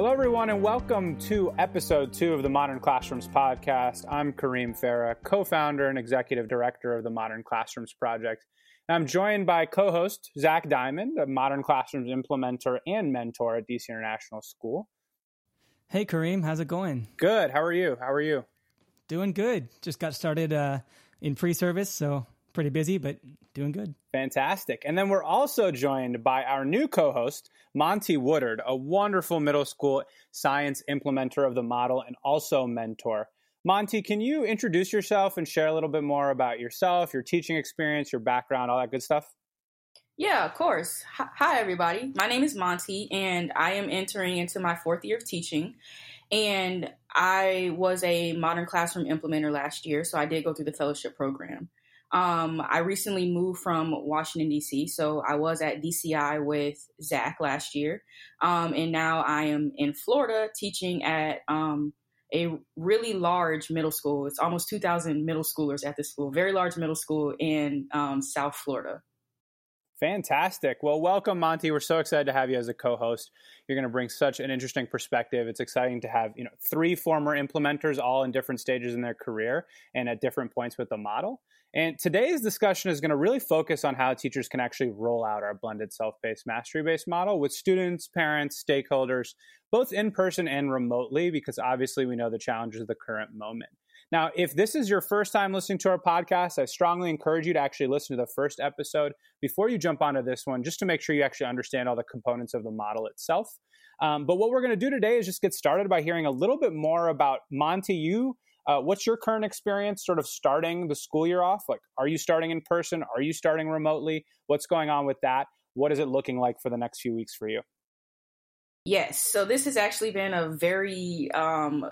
Hello, everyone, and welcome to episode two of the Modern Classrooms podcast. I'm Kareem Farah, co founder and executive director of the Modern Classrooms Project. And I'm joined by co host Zach Diamond, a Modern Classrooms implementer and mentor at DC International School. Hey, Kareem, how's it going? Good. How are you? How are you? Doing good. Just got started uh, in pre service, so pretty busy, but doing good. Fantastic. And then we're also joined by our new co host, Monty Woodard, a wonderful middle school science implementer of the model and also mentor. Monty, can you introduce yourself and share a little bit more about yourself, your teaching experience, your background, all that good stuff? Yeah, of course. Hi, everybody. My name is Monty, and I am entering into my fourth year of teaching. And I was a modern classroom implementer last year, so I did go through the fellowship program. Um, I recently moved from Washington, D.C., so I was at DCI with Zach last year. Um, and now I am in Florida teaching at um, a really large middle school. It's almost 2,000 middle schoolers at this school, very large middle school in um, South Florida. Fantastic. Well, welcome, Monty. We're so excited to have you as a co-host. You're going to bring such an interesting perspective. It's exciting to have you know three former implementers, all in different stages in their career and at different points with the model. And today's discussion is going to really focus on how teachers can actually roll out our blended self-paced mastery-based model with students, parents, stakeholders, both in person and remotely, because obviously we know the challenges of the current moment. Now, if this is your first time listening to our podcast, I strongly encourage you to actually listen to the first episode before you jump onto this one, just to make sure you actually understand all the components of the model itself. Um, but what we're going to do today is just get started by hearing a little bit more about Monty. You, uh, what's your current experience sort of starting the school year off? Like, are you starting in person? Are you starting remotely? What's going on with that? What is it looking like for the next few weeks for you? Yes. So this has actually been a very um,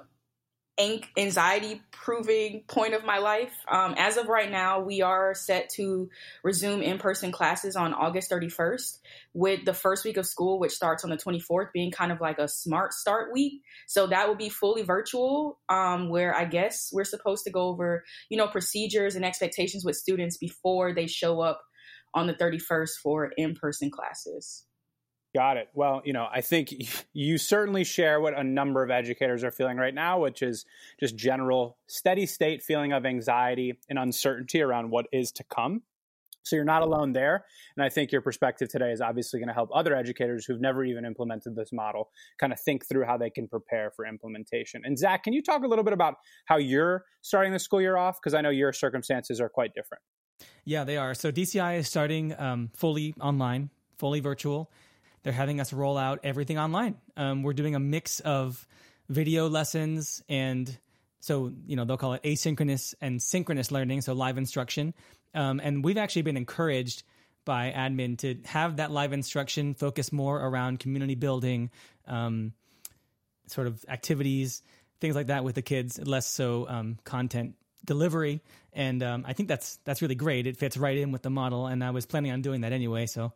anxiety proving point of my life. Um, as of right now, we are set to resume in person classes on August 31st, with the first week of school, which starts on the 24th, being kind of like a smart start week. So that will be fully virtual, um, where I guess we're supposed to go over, you know, procedures and expectations with students before they show up on the 31st for in person classes. Got it. Well, you know, I think you certainly share what a number of educators are feeling right now, which is just general steady state feeling of anxiety and uncertainty around what is to come. So you're not alone there. And I think your perspective today is obviously going to help other educators who've never even implemented this model kind of think through how they can prepare for implementation. And Zach, can you talk a little bit about how you're starting the school year off? Because I know your circumstances are quite different. Yeah, they are. So DCI is starting um, fully online, fully virtual they're having us roll out everything online. Um, we're doing a mix of video lessons and so you know they'll call it asynchronous and synchronous learning, so live instruction. Um, and we've actually been encouraged by admin to have that live instruction focus more around community building, um, sort of activities, things like that with the kids, less so um, content delivery. And um, I think that's that's really great. It fits right in with the model, and I was planning on doing that anyway. So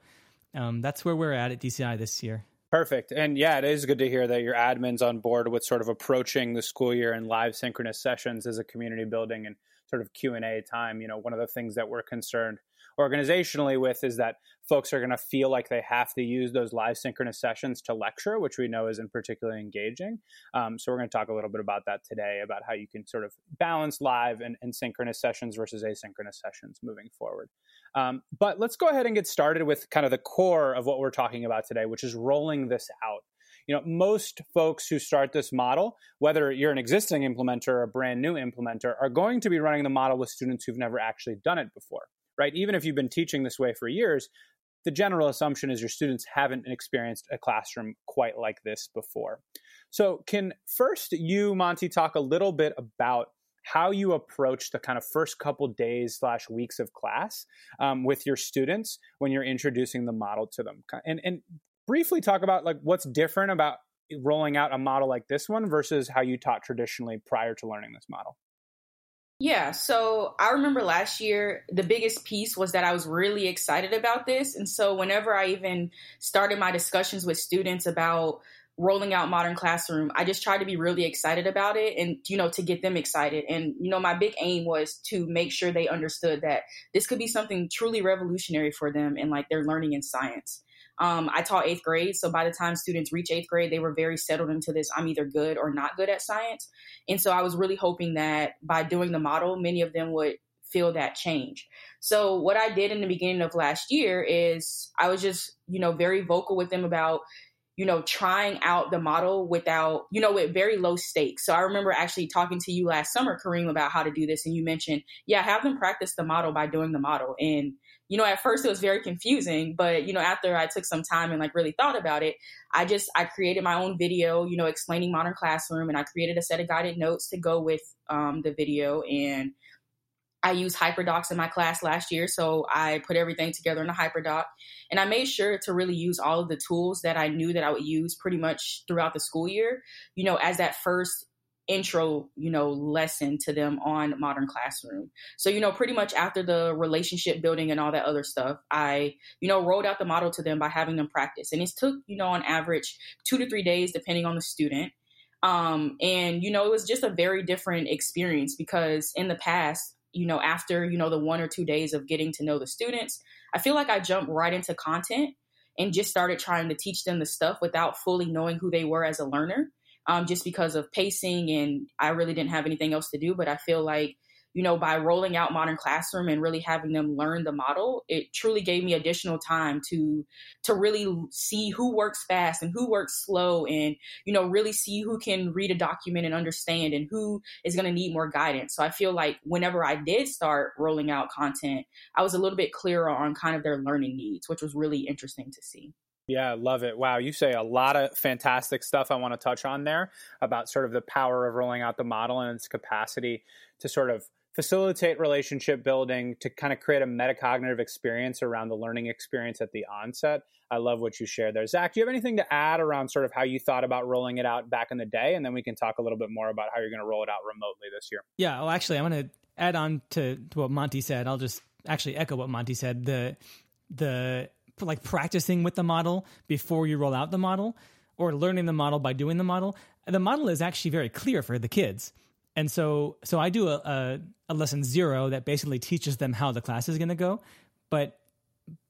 um, that's where we're at at DCI this year. Perfect. And yeah, it is good to hear that your admin's on board with sort of approaching the school year and live synchronous sessions as a community building and sort of Q&A time. You know, one of the things that we're concerned organizationally with is that folks are going to feel like they have to use those live synchronous sessions to lecture, which we know isn't particularly engaging. Um, so we're going to talk a little bit about that today, about how you can sort of balance live and, and synchronous sessions versus asynchronous sessions moving forward. Um, but let's go ahead and get started with kind of the core of what we're talking about today, which is rolling this out you know most folks who start this model whether you're an existing implementer or a brand new implementer are going to be running the model with students who've never actually done it before right? Even if you've been teaching this way for years, the general assumption is your students haven't experienced a classroom quite like this before. So, can first you, Monty, talk a little bit about how you approach the kind of first couple days slash weeks of class um, with your students when you're introducing the model to them, and and briefly talk about like what's different about rolling out a model like this one versus how you taught traditionally prior to learning this model. Yeah, so I remember last year, the biggest piece was that I was really excited about this. And so, whenever I even started my discussions with students about rolling out modern classroom i just tried to be really excited about it and you know to get them excited and you know my big aim was to make sure they understood that this could be something truly revolutionary for them in like their learning in science Um, I taught eighth grade, so by the time students reach eighth grade, they were very settled into this I'm either good or not good at science. And so I was really hoping that by doing the model, many of them would feel that change. So what I did in the beginning of last year is I was just, you know, very vocal with them about you know, trying out the model without, you know, with very low stakes. So I remember actually talking to you last summer, Kareem, about how to do this. And you mentioned, yeah, have them practice the model by doing the model. And, you know, at first it was very confusing, but, you know, after I took some time and like really thought about it, I just, I created my own video, you know, explaining modern classroom and I created a set of guided notes to go with um, the video. And I used HyperDocs in my class last year, so I put everything together in a HyperDoc, and I made sure to really use all of the tools that I knew that I would use pretty much throughout the school year. You know, as that first intro, you know, lesson to them on Modern Classroom. So, you know, pretty much after the relationship building and all that other stuff, I, you know, rolled out the model to them by having them practice, and it took, you know, on average two to three days, depending on the student. Um, and you know, it was just a very different experience because in the past you know, after, you know, the one or two days of getting to know the students, I feel like I jumped right into content and just started trying to teach them the stuff without fully knowing who they were as a learner, um, just because of pacing and I really didn't have anything else to do. But I feel like you know, by rolling out Modern Classroom and really having them learn the model, it truly gave me additional time to to really see who works fast and who works slow, and you know, really see who can read a document and understand, and who is going to need more guidance. So I feel like whenever I did start rolling out content, I was a little bit clearer on kind of their learning needs, which was really interesting to see. Yeah, love it. Wow, you say a lot of fantastic stuff I want to touch on there about sort of the power of rolling out the model and its capacity to sort of facilitate relationship building to kind of create a metacognitive experience around the learning experience at the onset. I love what you shared there. Zach, do you have anything to add around sort of how you thought about rolling it out back in the day? And then we can talk a little bit more about how you're going to roll it out remotely this year. Yeah, well, actually, I'm going to add on to, to what Monty said. I'll just actually echo what Monty said. The, the, like practicing with the model before you roll out the model or learning the model by doing the model. The model is actually very clear for the kids and so so I do a, a, a lesson zero that basically teaches them how the class is going to go, but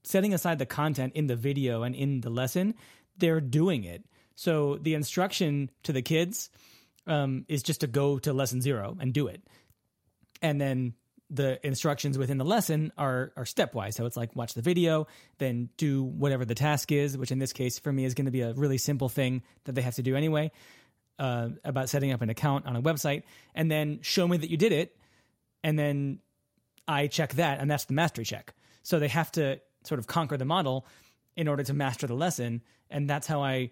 setting aside the content in the video and in the lesson, they're doing it. So the instruction to the kids um, is just to go to lesson zero and do it, and then the instructions within the lesson are are stepwise. So it's like watch the video, then do whatever the task is, which in this case for me is going to be a really simple thing that they have to do anyway uh, about setting up an account on a website, and then show me that you did it, and then I check that, and that's the mastery check. So they have to sort of conquer the model in order to master the lesson, and that's how I.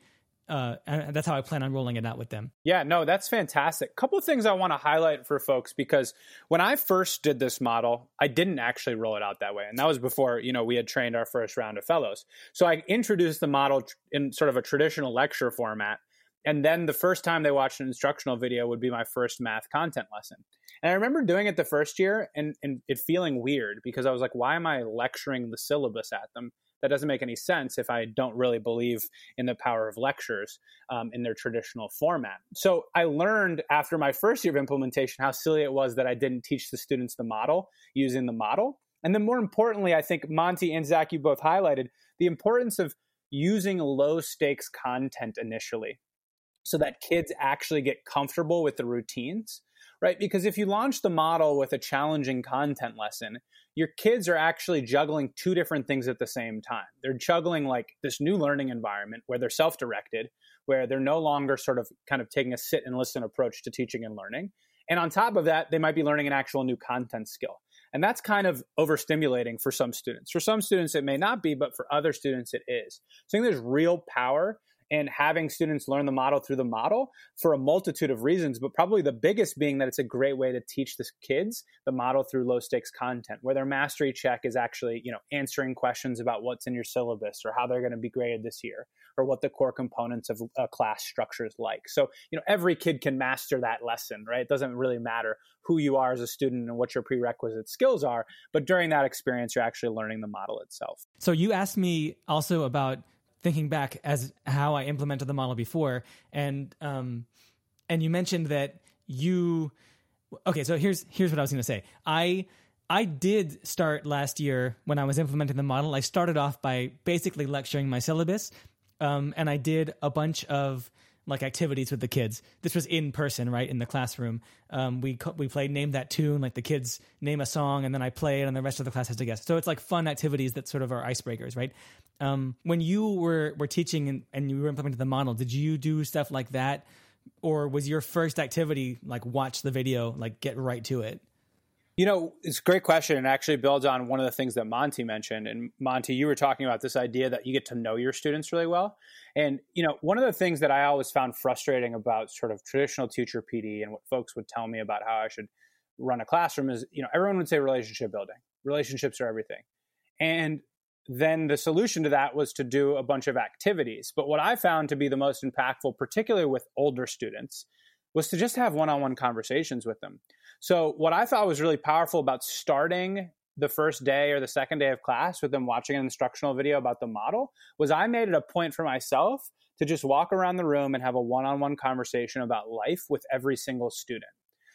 Uh, that's how I plan on rolling it out with them. Yeah, no, that's fantastic. Couple of things I want to highlight for folks because when I first did this model, I didn't actually roll it out that way, and that was before you know we had trained our first round of fellows. So I introduced the model in sort of a traditional lecture format, and then the first time they watched an instructional video would be my first math content lesson. And I remember doing it the first year and, and it feeling weird because I was like, why am I lecturing the syllabus at them? That doesn't make any sense if I don't really believe in the power of lectures um, in their traditional format. So I learned after my first year of implementation how silly it was that I didn't teach the students the model using the model. And then more importantly, I think Monty and Zach, you both highlighted the importance of using low stakes content initially so that kids actually get comfortable with the routines, right? Because if you launch the model with a challenging content lesson, your kids are actually juggling two different things at the same time. They're juggling like this new learning environment where they're self directed, where they're no longer sort of kind of taking a sit and listen approach to teaching and learning. And on top of that, they might be learning an actual new content skill. And that's kind of overstimulating for some students. For some students, it may not be, but for other students, it is. So I think there's real power and having students learn the model through the model for a multitude of reasons, but probably the biggest being that it's a great way to teach the kids the model through low stakes content, where their mastery check is actually, you know, answering questions about what's in your syllabus or how they're going to be graded this year or what the core components of a class structure is like. So, you know, every kid can master that lesson, right? It doesn't really matter who you are as a student and what your prerequisite skills are, but during that experience, you're actually learning the model itself. So, you asked me also about thinking back as how I implemented the model before, and um, and you mentioned that you. Okay, so here's here's what I was going to say. I I did start last year when I was implementing the model. I started off by basically lecturing my syllabus, um, and I did a bunch of like activities with the kids. This was in person, right in the classroom. Um, we we played name that tune, like the kids name a song, and then I play it, and the rest of the class has to guess. So it's like fun activities that sort of are icebreakers, right? Um, when you were were teaching and, and you were implementing the model, did you do stuff like that, or was your first activity like watch the video, like get right to it? You know, it's a great question and actually builds on one of the things that Monty mentioned. And Monty, you were talking about this idea that you get to know your students really well. And, you know, one of the things that I always found frustrating about sort of traditional teacher PD and what folks would tell me about how I should run a classroom is, you know, everyone would say relationship building. Relationships are everything. And then the solution to that was to do a bunch of activities. But what I found to be the most impactful, particularly with older students, was to just have one on one conversations with them. So, what I thought was really powerful about starting the first day or the second day of class with them watching an instructional video about the model was I made it a point for myself to just walk around the room and have a one on one conversation about life with every single student.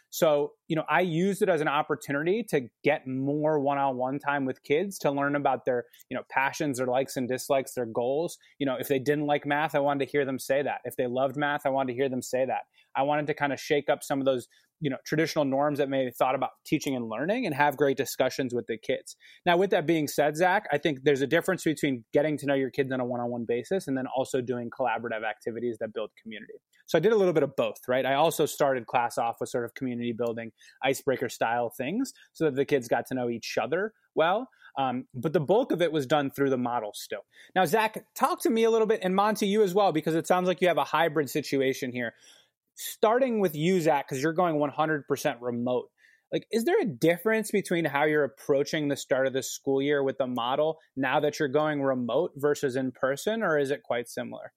So, you know, I used it as an opportunity to get more one-on-one time with kids to learn about their, you know, passions, their likes and dislikes, their goals. You know, if they didn't like math, I wanted to hear them say that. If they loved math, I wanted to hear them say that. I wanted to kind of shake up some of those you know traditional norms that may have thought about teaching and learning and have great discussions with the kids. Now with that being said zach i think there's a difference between getting to know your kids on a one-on-one basis and then also doing collaborative activities that build community. So i did a little bit of both right? I also started class off with sort of community building icebreaker style things so that the kids got to know each other well. Um, but the bulk of it was done through the model still. Now, Zach, talk to me a little bit, and Monty, you as well, because it sounds like you have a hybrid situation here starting with you, Zach, because you're going 100% remote. Like, is there a difference between how you're approaching the start of the school year with the model now that you're going remote versus in person, or is it quite similar?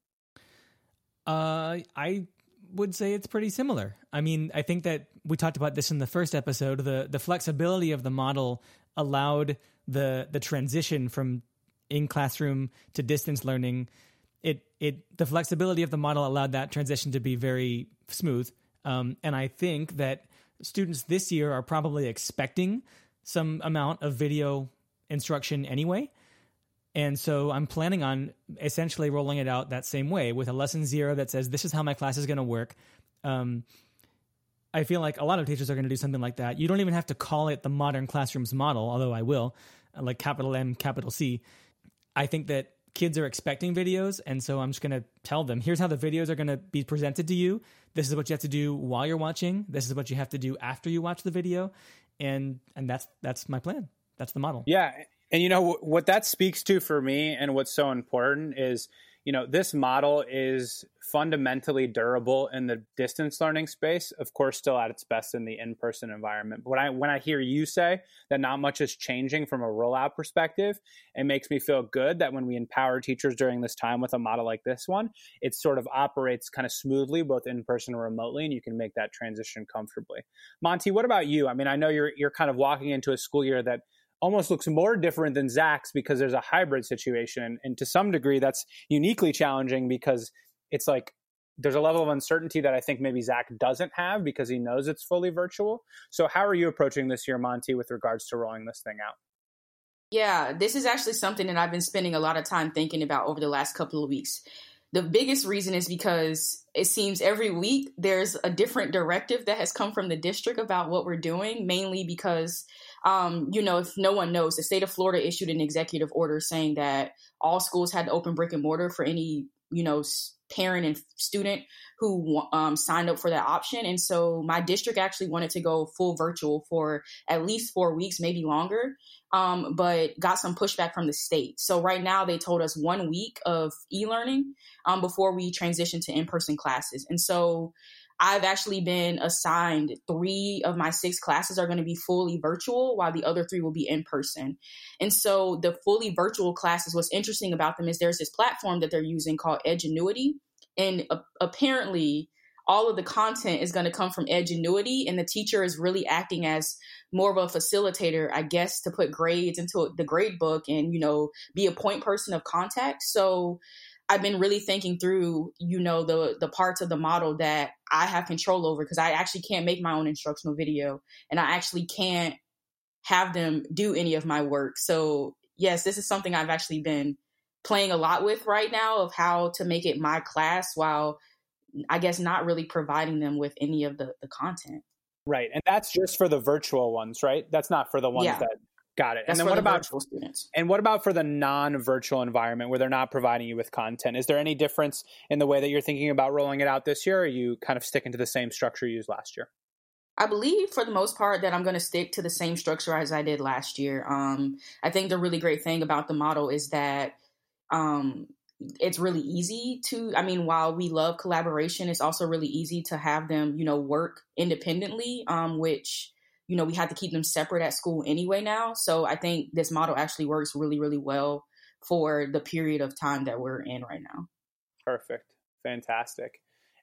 Uh, I would say it's pretty similar. I mean, I think that we talked about this in the first episode. The the flexibility of the model allowed the the transition from in classroom to distance learning it it the flexibility of the model allowed that transition to be very smooth. Um, and I think that students this year are probably expecting some amount of video instruction anyway. And so I'm planning on essentially rolling it out that same way with a lesson zero that says, this is how my class is going to work. Um, I feel like a lot of teachers are going to do something like that. You don't even have to call it the modern classrooms model, although I will, like capital M, capital C. I think that kids are expecting videos and so i'm just going to tell them here's how the videos are going to be presented to you this is what you have to do while you're watching. This is what you have to do after you watch the video. And and that's that's my plan. That's the model. Yeah. And you know what that speaks to for me and what's so important is you know, this model is fundamentally durable in the distance learning space. Of course, still at its best in the in-person environment. But when I when I hear you say that not much is changing from a rollout perspective, it makes me feel good that when we empower teachers during this time with a model like this one, it sort of operates kind of smoothly, both in person and remotely, and you can make that transition comfortably. Monty, what about you? I mean, I know you're you're kind of walking into a school year that almost looks more different than Zach's because there's a hybrid situation. And to some degree, that's uniquely challenging because it's like there's a level of uncertainty that I think maybe Zach doesn't have because he knows it's fully virtual. So, how are you approaching this year, Monty, with regards to rolling this thing out? Yeah, this is actually something that I've been spending a lot of time thinking about over the last couple of weeks. The biggest reason is because it seems every week there's a different directive that has come from the district about what we're doing, mainly because um, you know, if no one knows, the state of Florida issued an executive order saying that all schools had to open brick and mortar for any, you know, parent and student who um, signed up for that option. And so my district actually wanted to go full virtual for at least four weeks, maybe longer, um, but got some pushback from the state. So right now they told us one week of e learning um, before we transition to in person classes. And so I've actually been assigned three of my six classes are going to be fully virtual, while the other three will be in person. And so the fully virtual classes, what's interesting about them is there's this platform that they're using called Edgenuity. And apparently, all of the content is going to come from Edgenuity, and the teacher is really acting as more of a facilitator, I guess, to put grades into the grade book and, you know, be a point person of contact. So I've been really thinking through, you know, the the parts of the model that I have control over because I actually can't make my own instructional video and I actually can't have them do any of my work. So, yes, this is something I've actually been playing a lot with right now of how to make it my class while I guess not really providing them with any of the, the content. Right. And that's just for the virtual ones, right? That's not for the ones yeah. that got it. That's and then what the about students? And what about for the non-virtual environment where they're not providing you with content? Is there any difference in the way that you're thinking about rolling it out this year or are you kind of sticking to the same structure you used last year? I believe for the most part that I'm going to stick to the same structure as I did last year. Um, I think the really great thing about the model is that um, it's really easy to i mean while we love collaboration it's also really easy to have them you know work independently um, which you know we had to keep them separate at school anyway now so i think this model actually works really really well for the period of time that we're in right now perfect fantastic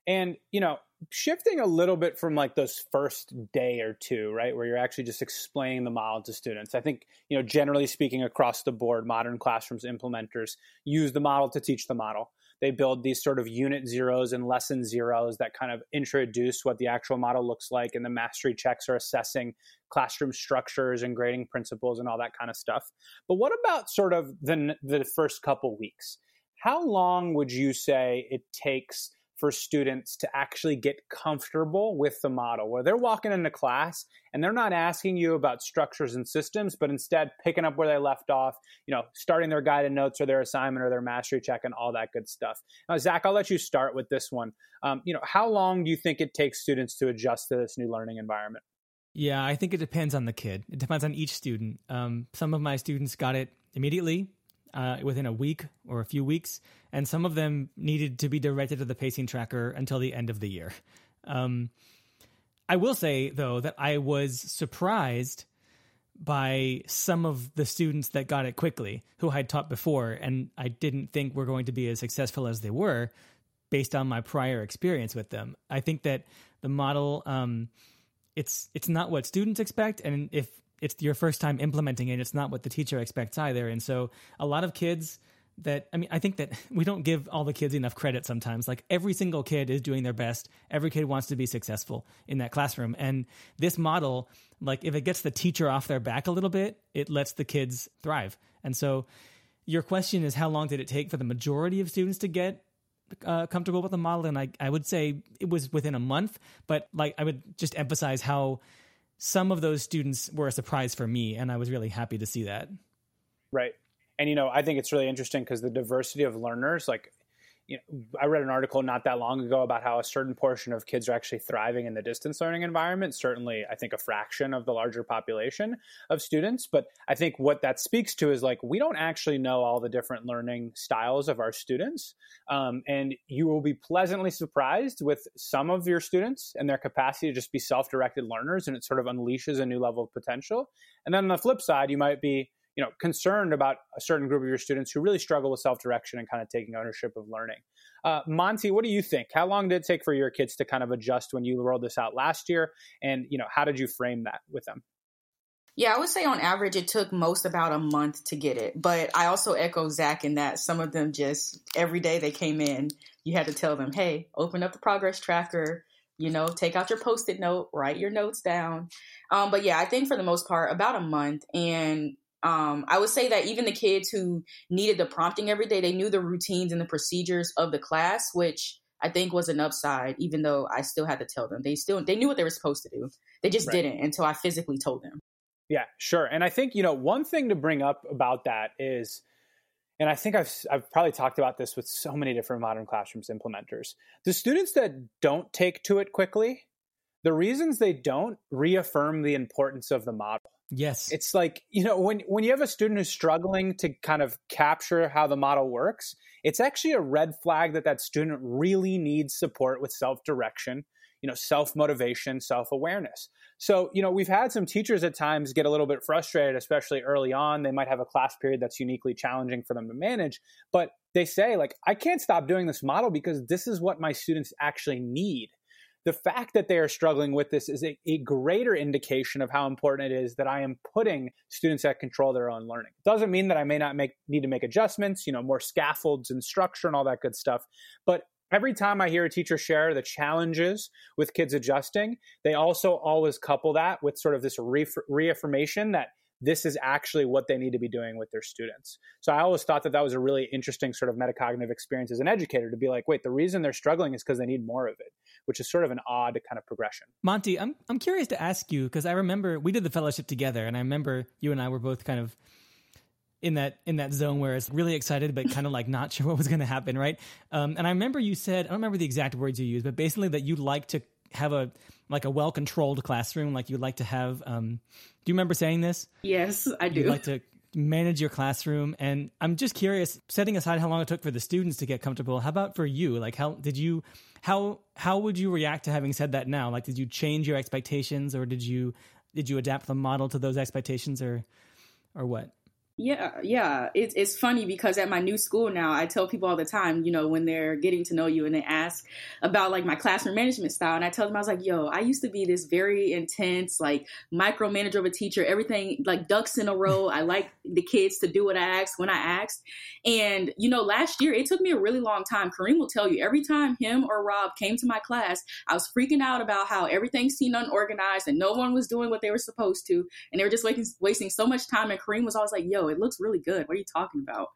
and, you know, shifting a little bit from like those first day or two, right, where you're actually just explaining the model to students. I think, you know, generally speaking, across the board, modern classrooms implementers use the model to teach the model. They build these sort of unit zeros and lesson zeros that kind of introduce what the actual model looks like, and the mastery checks are assessing classroom structures and grading principles and all that kind of stuff. But what about sort of the the first couple weeks? How long would you say it takes for students to actually get comfortable with the model where they're walking into class and they're not asking you about structures and systems but instead picking up where they left off you know starting their guided notes or their assignment or their mastery check and all that good stuff. Now zach i'll let you start with this one. Um, you know how long do you think it takes students to adjust to this new learning environment? Yeah i think it depends on the kid. It depends on each student. Um, some of my students got it immediately uh, within a week or a few weeks, and some of them needed to be directed to the pacing tracker until the end of the year. Um, I will say, though, that I was surprised by some of the students that got it quickly who I'd taught before, and I didn't think were going to be as successful as they were based on my prior experience with them. I think that the model. Um, it's it's not what students expect and if it's your first time implementing it. It's not what the teacher expects either. And so a lot of kids that I mean, I think that we don't give all the kids enough credit sometimes. Like every single kid is doing their best. Every kid wants to be successful in that classroom. And this model, like if it gets the teacher off their back a little bit, it lets the kids thrive. And so your question is how long did it take for the majority of students to get uh, comfortable with the model? And I, I would say it was within a month, but like I would just emphasize how some of those students were a surprise for me, and I was really happy to see that. Right. And, you know, I think it's really interesting because the diversity of learners, like, you know, I read an article not that long ago about how a certain portion of kids are actually thriving in the distance learning environment. Certainly, I think a fraction of the larger population of students. But I think what that speaks to is like we don't actually know all the different learning styles of our students. Um, and you will be pleasantly surprised with some of your students and their capacity to just be self directed learners. And it sort of unleashes a new level of potential. And then on the flip side, you might be you know concerned about a certain group of your students who really struggle with self-direction and kind of taking ownership of learning uh, monty what do you think how long did it take for your kids to kind of adjust when you rolled this out last year and you know how did you frame that with them yeah, I would say on average it took most about a month to get it. But I also echo Zach in that some of them just every day they came in, you had to tell them, hey, open up the progress tracker, you know, take out your post it note, write your notes down. Um, but yeah, I think for the most part, about a month. And um, I would say that even the kids who needed the prompting every day, they knew the routines and the procedures of the class, which I think was an upside, even though I still had to tell them. They still they knew what they were supposed to do. They just right. didn't until I physically told them. Yeah, sure. And I think, you know, one thing to bring up about that is and I think I've I've probably talked about this with so many different modern classrooms implementers. The students that don't take to it quickly, the reasons they don't reaffirm the importance of the model. Yes. It's like, you know, when when you have a student who's struggling to kind of capture how the model works, it's actually a red flag that that student really needs support with self-direction, you know, self-motivation, self-awareness. So, you know, we've had some teachers at times get a little bit frustrated, especially early on. They might have a class period that's uniquely challenging for them to manage, but they say like, I can't stop doing this model because this is what my students actually need the fact that they are struggling with this is a, a, greater indication of how important it is that I am putting students at control their own learning. It doesn't mean that I may not make need to make adjustments, you know, more scaffolds and structure and all that good stuff. But every time I hear a teacher share the challenges with kids adjusting, they also always couple that with sort of this re- reaffirmation that this is actually what they need to be doing with their students. So I always thought that that was a really interesting sort of metacognitive experience as an educator to be like, wait, the reason they're struggling is because they need more of it, which is sort of an odd kind of progression. Monty, I'm I'm curious to ask you because I remember we did the fellowship together, and I remember you and I were both kind of in that in that zone where it's really excited but kind of like not sure what was going to happen, right? Um, and I remember you said I don't remember the exact words you used, but basically that you like to have a like a well controlled classroom, like you like to have. Um, do you remember saying this? Yes, I do. You like to manage your classroom, and I'm just curious. Setting aside how long it took for the students to get comfortable, how about for you? Like, how did you? How how would you react to having said that now? Like, did you change your expectations, or did you did you adapt the model to those expectations, or or what? Yeah, yeah. It's it's funny because at my new school now, I tell people all the time, you know, when they're getting to know you and they ask about like my classroom management style, and I tell them I was like, yo, I used to be this very intense, like micromanager of a teacher, everything like ducks in a row. I like the kids to do what I asked when I asked. And you know, last year it took me a really long time. Kareem will tell you every time him or Rob came to my class, I was freaking out about how everything seemed unorganized and no one was doing what they were supposed to, and they were just wasting wasting so much time. And Kareem was always like, yo it looks really good. What are you talking about?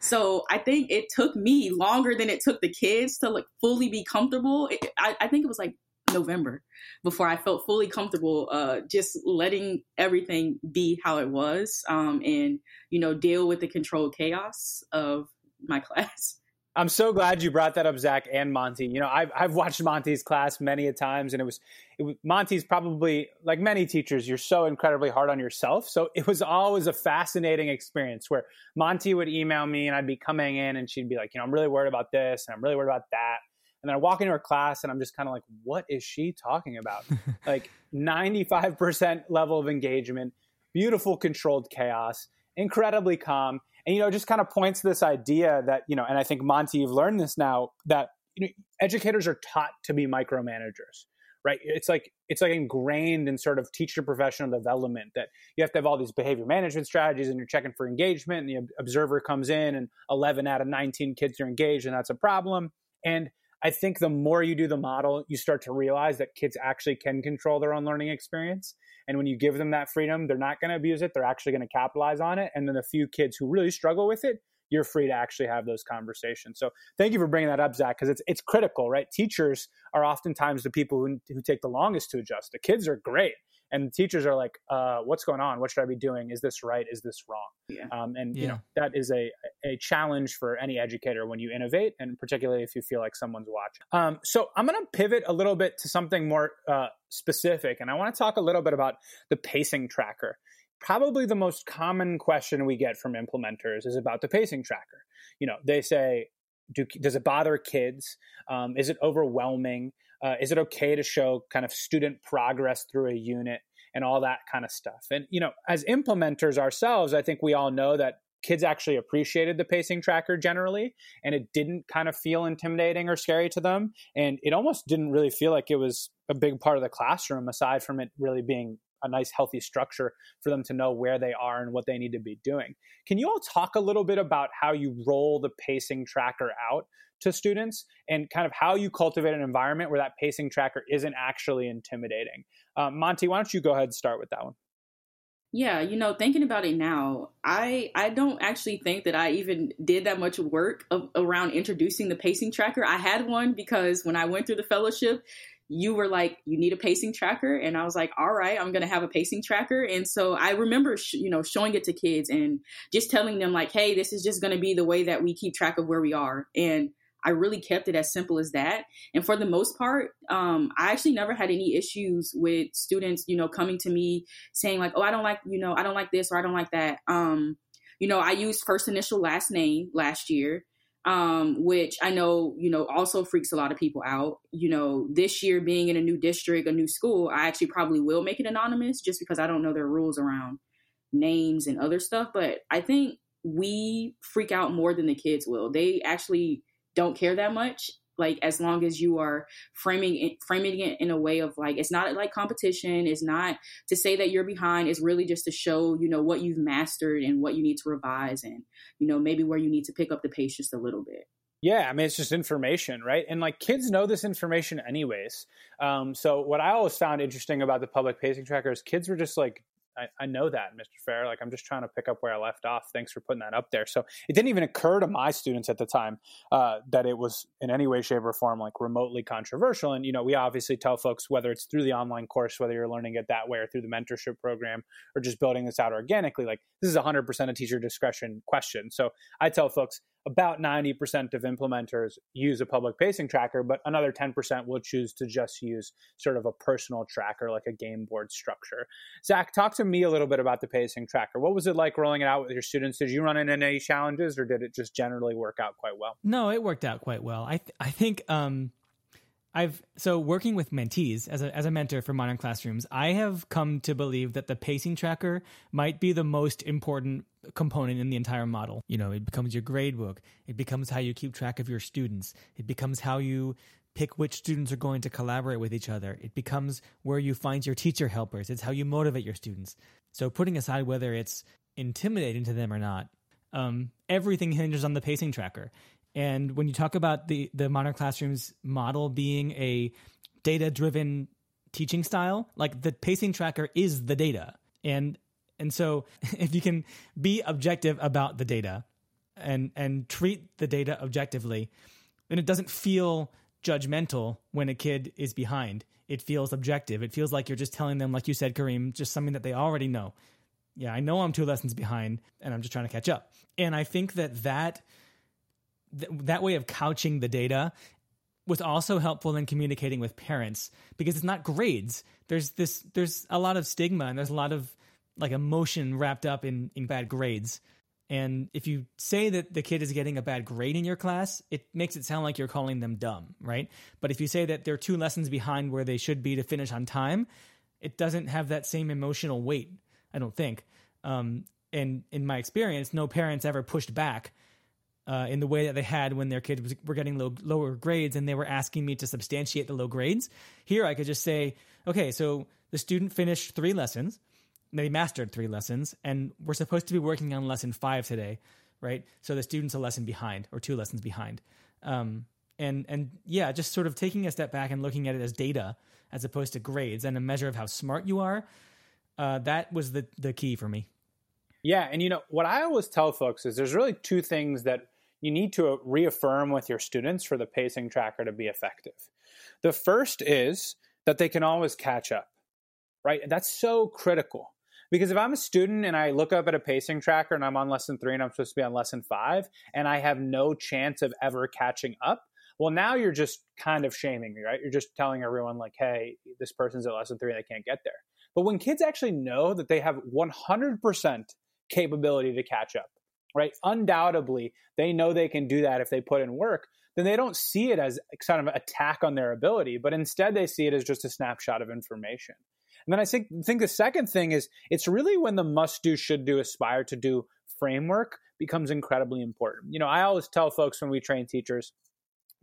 so I think it took me longer than it took the kids to like fully be comfortable. It, I, I think it was like November before I felt fully comfortable uh, just letting everything be how it was um, and, you know, deal with the controlled chaos of my class. I'm so glad you brought that up, Zach and Monty. You know, I've I've watched Monty's class many a times, and it was, it was Monty's probably like many teachers. You're so incredibly hard on yourself, so it was always a fascinating experience where Monty would email me, and I'd be coming in, and she'd be like, you know, I'm really worried about this, and I'm really worried about that, and then I walk into her class, and I'm just kind of like, what is she talking about? like 95% level of engagement, beautiful controlled chaos, incredibly calm and you know, just kind of points to this idea that you know, and I think Monty, you've learned this now that you know, educators are taught to be micromanagers right? It's like it's like ingrained in sort of teacher professional development that you have to have all these behavior management strategies and you're checking for engagement and the observer comes in and 11 out of 19 kids are engaged and that's a problem. And i think the more you do the model you start to realize that kids actually can control their own learning experience and when you give them that freedom, they're not going to abuse it. They're actually going to capitalize on it. And then the few kids who really struggle with it, you're free to actually have those conversations. So thank you for bringing that up, Zach, because it's it's critical, right? Teachers are oftentimes the people who, who take the longest to adjust. The kids are great and teachers are like uh, what's going on? What should i be doing? Is this right? Is this wrong? Yeah. Um, and yeah. you know that is a, a challenge for any educator when you innovate and particularly if you feel like someone's watching. Um, so i'm going to pivot a little bit to something more uh, specific and i want to talk a little bit about the pacing tracker. Probably the most common question we get from implementers is about the pacing tracker. You know they say do, does it bother kids? Um, is it overwhelming uh, is it okay to show kind of student progress through a unit and all that kind of stuff? And you know as implementers ourselves i think we all know that kids actually appreciated the pacing tracker generally and it didn't kind of feel intimidating or scary to them. And it almost didn't really feel like it was a big part of the classroom aside from it really being a nice healthy structure for them to know where they are and what they need to be doing can you all talk a little bit about how you roll the pacing tracker out to students and kind of how you cultivate an environment where that pacing tracker isn't actually intimidating. Um, Monty, why don't you go ahead and start with that one? Yeah, you know, thinking about it now, I I don't actually think that I even did that much work of, around introducing the pacing tracker. I had one because when I went through the fellowship, you were like, you need a pacing tracker, and I was like, all right, I'm gonna have a pacing tracker. And so I remember, sh- you know, showing it to kids and just telling them like, hey, this is just gonna be the way that we keep track of where we are. And I really kept it as simple as that. And for the most part, um, I actually never had any issues with students, you know, coming to me saying like, "Oh, I don't like, you know, I don't like this or I don't like that." Um, you know, I used first initial last name last year, um, which I know, you know, also freaks a lot of people out. You know, this year being in a new district, a new school, I actually probably will make it anonymous just because I don't know their rules around names and other stuff. But I think we freak out more than the kids will. They actually don't care that much like as long as you are framing it framing it in a way of like it's not like competition it's not to say that you're behind it's really just to show you know what you've mastered and what you need to revise and you know maybe where you need to pick up the pace just a little bit Yeah, I mean it's just information, right? And like kids know this information anyways. Um, so what I always found interesting about the public pacing tracker is kids were just like I, I, know that, Mr. Fair. Like, I'm just trying to pick up where I left off. Thanks for putting that up there. So it didn't even occur to my students at the time uh, that it was in any way, shape, or form like remotely controversial. And you know, we obviously tell folks whether it's through the online course, whether you're learning it that way, or through the mentorship program, or just building this out organically. Like, this is 100% a teacher discretion question. So I tell folks about 90% of implementers use a public pacing tracker, but another 10% will choose to just use sort of a personal tracker like a game board structure. Zach, talk to me a little bit about the pacing tracker. What was it like rolling it out with your students? Did you run into any challenges or did it just generally work out quite well? No, it worked out quite well. I, th- I think um, I've so working with mentees as a as a mentor for modern classrooms, I have come to believe that the pacing tracker might be the most important component in the entire model. You know, it becomes your grade book. It becomes how you keep track of your students. It becomes how you pick which students are going to collaborate with each other. It becomes where you find your teacher helpers. It's how you motivate your students. So putting aside whether it's intimidating to them or not, um, everything hinges on the pacing tracker. And when you talk about the the modern classrooms model being a data driven teaching style, like the pacing tracker is the data. And and so if you can be objective about the data and and treat the data objectively, then it doesn't feel judgmental when a kid is behind. It feels objective. It feels like you're just telling them, like you said, Kareem, just something that they already know. Yeah, I know I'm two lessons behind and I'm just trying to catch up. And I think that that th- that way of couching the data was also helpful in communicating with parents because it's not grades. There's this there's a lot of stigma and there's a lot of like emotion wrapped up in in bad grades. And if you say that the kid is getting a bad grade in your class, it makes it sound like you're calling them dumb, right? But if you say that they're two lessons behind where they should be to finish on time, it doesn't have that same emotional weight, I don't think. Um, and in my experience, no parents ever pushed back uh, in the way that they had when their kids was, were getting low, lower grades and they were asking me to substantiate the low grades. Here, I could just say, okay, so the student finished three lessons, they mastered three lessons, and we're supposed to be working on lesson five today, right? So the student's a lesson behind or two lessons behind. Um, and and yeah, just sort of taking a step back and looking at it as data as opposed to grades and a measure of how smart you are. Uh, that was the the key for me. Yeah, and you know what I always tell folks is there's really two things that you need to uh, reaffirm with your students for the pacing tracker to be effective. The first is that they can always catch up, right? That's so critical. Because if I'm a student and I look up at a pacing tracker and I'm on lesson three and I'm supposed to be on lesson five and I have no chance of ever catching up, well, now you're just kind of shaming me, right? You're just telling everyone, like, hey, this person's at lesson three and they can't get there. But when kids actually know that they have 100% capability to catch up, right? Undoubtedly, they know they can do that if they put in work. Then they don't see it as kind of attack on their ability, but instead they see it as just a snapshot of information. And then I think think the second thing is it's really when the must do, should do, aspire to do framework becomes incredibly important. You know, I always tell folks when we train teachers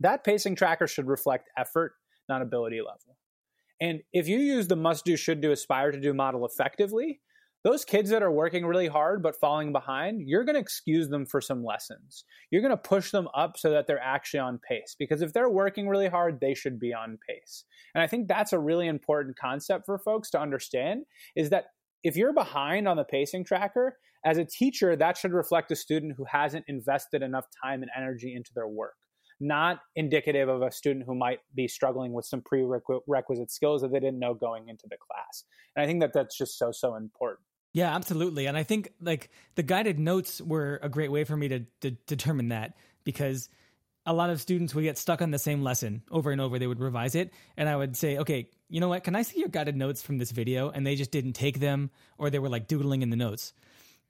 that pacing tracker should reflect effort, not ability level. And if you use the must do, should do, aspire to do model effectively, those kids that are working really hard but falling behind, you're going to excuse them for some lessons. You're going to push them up so that they're actually on pace because if they're working really hard, they should be on pace. And I think that's a really important concept for folks to understand is that if you're behind on the pacing tracker, as a teacher, that should reflect a student who hasn't invested enough time and energy into their work not indicative of a student who might be struggling with some prerequisite skills that they didn't know going into the class. And I think that that's just so, so important. Yeah, absolutely. And I think like the guided notes were a great way for me to, to determine that because a lot of students would get stuck on the same lesson over and over. They would revise it, and I would say, "Okay, you know what? Can I see your guided notes from this video?" And they just didn't take them, or they were like doodling in the notes.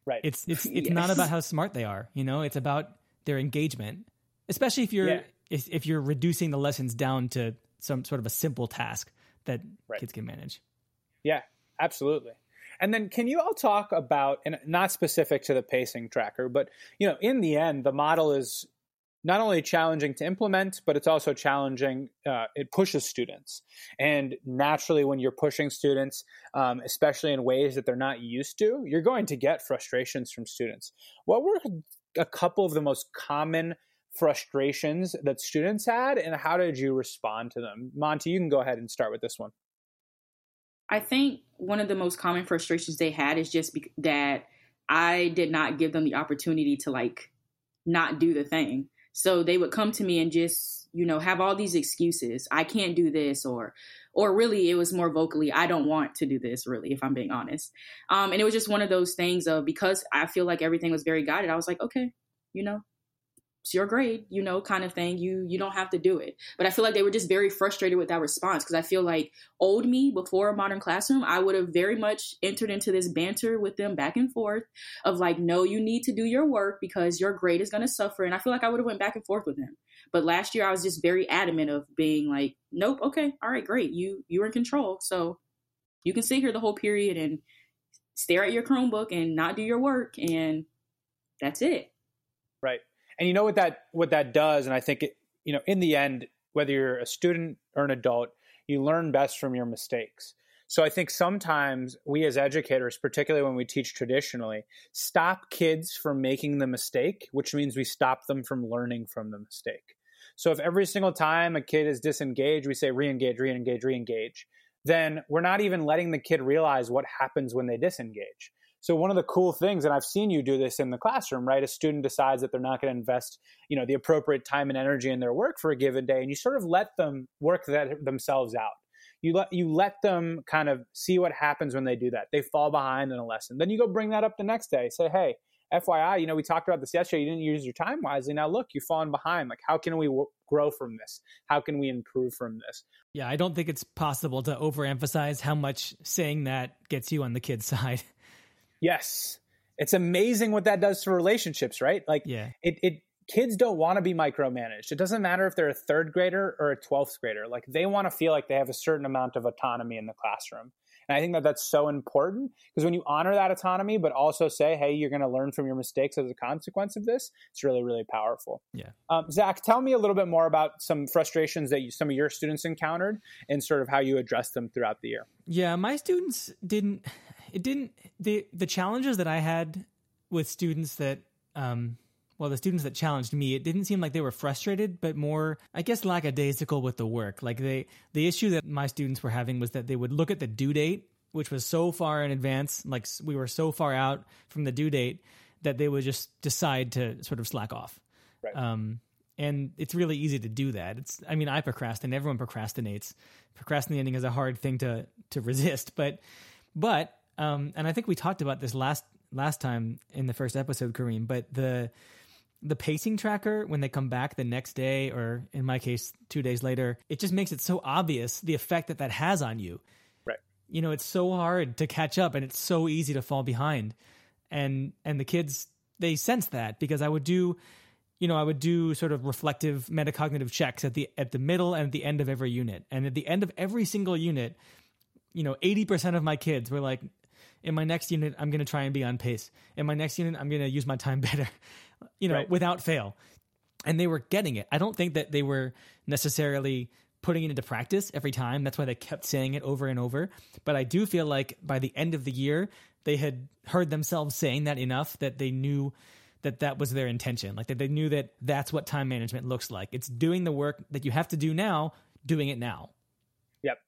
Right. It's it's it's yes. not about how smart they are. You know, it's about their engagement, especially if you're yeah. if, if you're reducing the lessons down to some sort of a simple task that right. kids can manage. Yeah, absolutely. And then can you all talk about, and not specific to the pacing tracker, but you know, in the end, the model is not only challenging to implement, but it's also challenging. Uh, it pushes students, and naturally, when you're pushing students, um, especially in ways that they're not used to, you're going to get frustrations from students. What were a couple of the most common frustrations that students had and how did you respond to them? Monty, you can go ahead and start with this one. I think one of the most common frustrations they had is just be- that I did not give them the opportunity to like not do the thing. So they would come to me and just, you know, have all these excuses. I can't do this or or really it was more vocally, I don't want to do this really, if I'm being honest. Um, and it was just one of those things of because I feel like everything was very guided, I was like, okay, you know, it's your grade, you know, kind of thing. You you don't have to do it. But I feel like they were just very frustrated with that response because I feel like old me before a modern classroom, I would have very much entered into this banter with them back and forth of like, no, you need to do your work because your grade is going to suffer. And I feel like I would have went back and forth with them. But last year, I was just very adamant of being like, nope, okay, all right, great, you you're in control, so you can sit here the whole period and stare at your Chromebook and not do your work, and that's it. Right and you know what that what that does? And i think it you know in the end whether you're a student or an adult you learn best from your mistakes. So i think sometimes we as educators particularly when we teach traditionally stop kids from making the mistake which means we stop them from learning from the mistake. So if every single time a kid is disengaged we say re-engage re-engage re-engage then we're not even letting the kid realize what happens when they disengage so one of the cool things, and I've seen you do this in the classroom, right? A student decides that they're not going to invest, you know, the appropriate time and energy in their work for a given day, and you sort of let them work that themselves out. You let you let them kind of see what happens when they do that. They fall behind in a lesson. Then you go bring that up the next day. Say, hey, FYI, you know, we talked about this yesterday. You didn't use your time wisely. Now look, you've fallen behind. Like, how can we w- grow from this? How can we improve from this? Yeah, I don't think it's possible to overemphasize how much saying that gets you on the kid's side. Yes. It's amazing what that does to relationships, right? Like yeah. it, it kids don't want to be micromanaged. It doesn't matter if they're a third grader or a 12th grader. Like they want to feel like they have a certain amount of autonomy in the classroom. And I think that that's so important because when you honor that autonomy, but also say, hey, you're going to learn from your mistakes as a consequence of this, it's really, really powerful. Yeah. Um, Zach, tell me a little bit more about some frustrations that you, some of your students encountered and sort of how you addressed them throughout the year. Yeah, my students didn't it didn't the the challenges that I had with students that um well the students that challenged me it didn't seem like they were frustrated but more i guess lackadaisical with the work. Like they the issue that my students were having was that they would look at the due date which was so far in advance like we were so far out from the due date that they would just decide to sort of slack off. Right. um and it's really easy to do that. It's i mean i procrastinate everyone procrastinates. Procrastinating is a hard thing to to resist but but um, and I think we talked about this last last time in the first episode, Kareem. But the the pacing tracker when they come back the next day, or in my case, two days later, it just makes it so obvious the effect that that has on you. Right. You know, it's so hard to catch up, and it's so easy to fall behind. And and the kids they sense that because I would do you know, I would do sort of reflective metacognitive checks at the at the middle and at the end of every unit. And at the end of every single unit, you know, 80% of my kids were like, in my next unit, I'm going to try and be on pace. In my next unit, I'm going to use my time better, you know, right. without fail. And they were getting it. I don't think that they were necessarily putting it into practice every time. That's why they kept saying it over and over. But I do feel like by the end of the year, they had heard themselves saying that enough that they knew that that was their intention. Like that they knew that that's what time management looks like. It's doing the work that you have to do now, doing it now. Yep.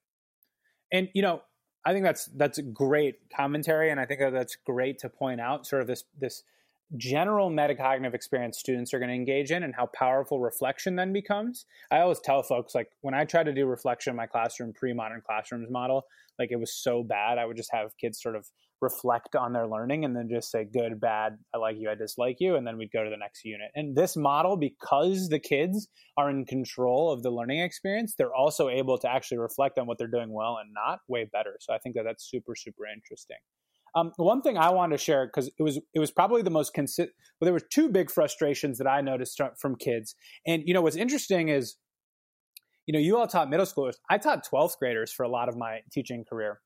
And you know, I think that's that's great commentary, and I think that that's great to point out sort of this this general metacognitive experience students are going to engage in and how powerful reflection then becomes. I always tell folks like when I try to do reflection in my classroom pre-modern classrooms model, like it was so bad, I would just have kids sort of reflect on their learning and then just say good bad i like you i dislike you and then we'd go to the next unit and this model because the kids are in control of the learning experience they're also able to actually reflect on what they're doing well and not way better so i think that that's super super interesting um, one thing I wanted to share because it was it was probably the most consistent. Well, there were two big frustrations that I noticed from kids, and you know what's interesting is, you know, you all taught middle schoolers. I taught twelfth graders for a lot of my teaching career,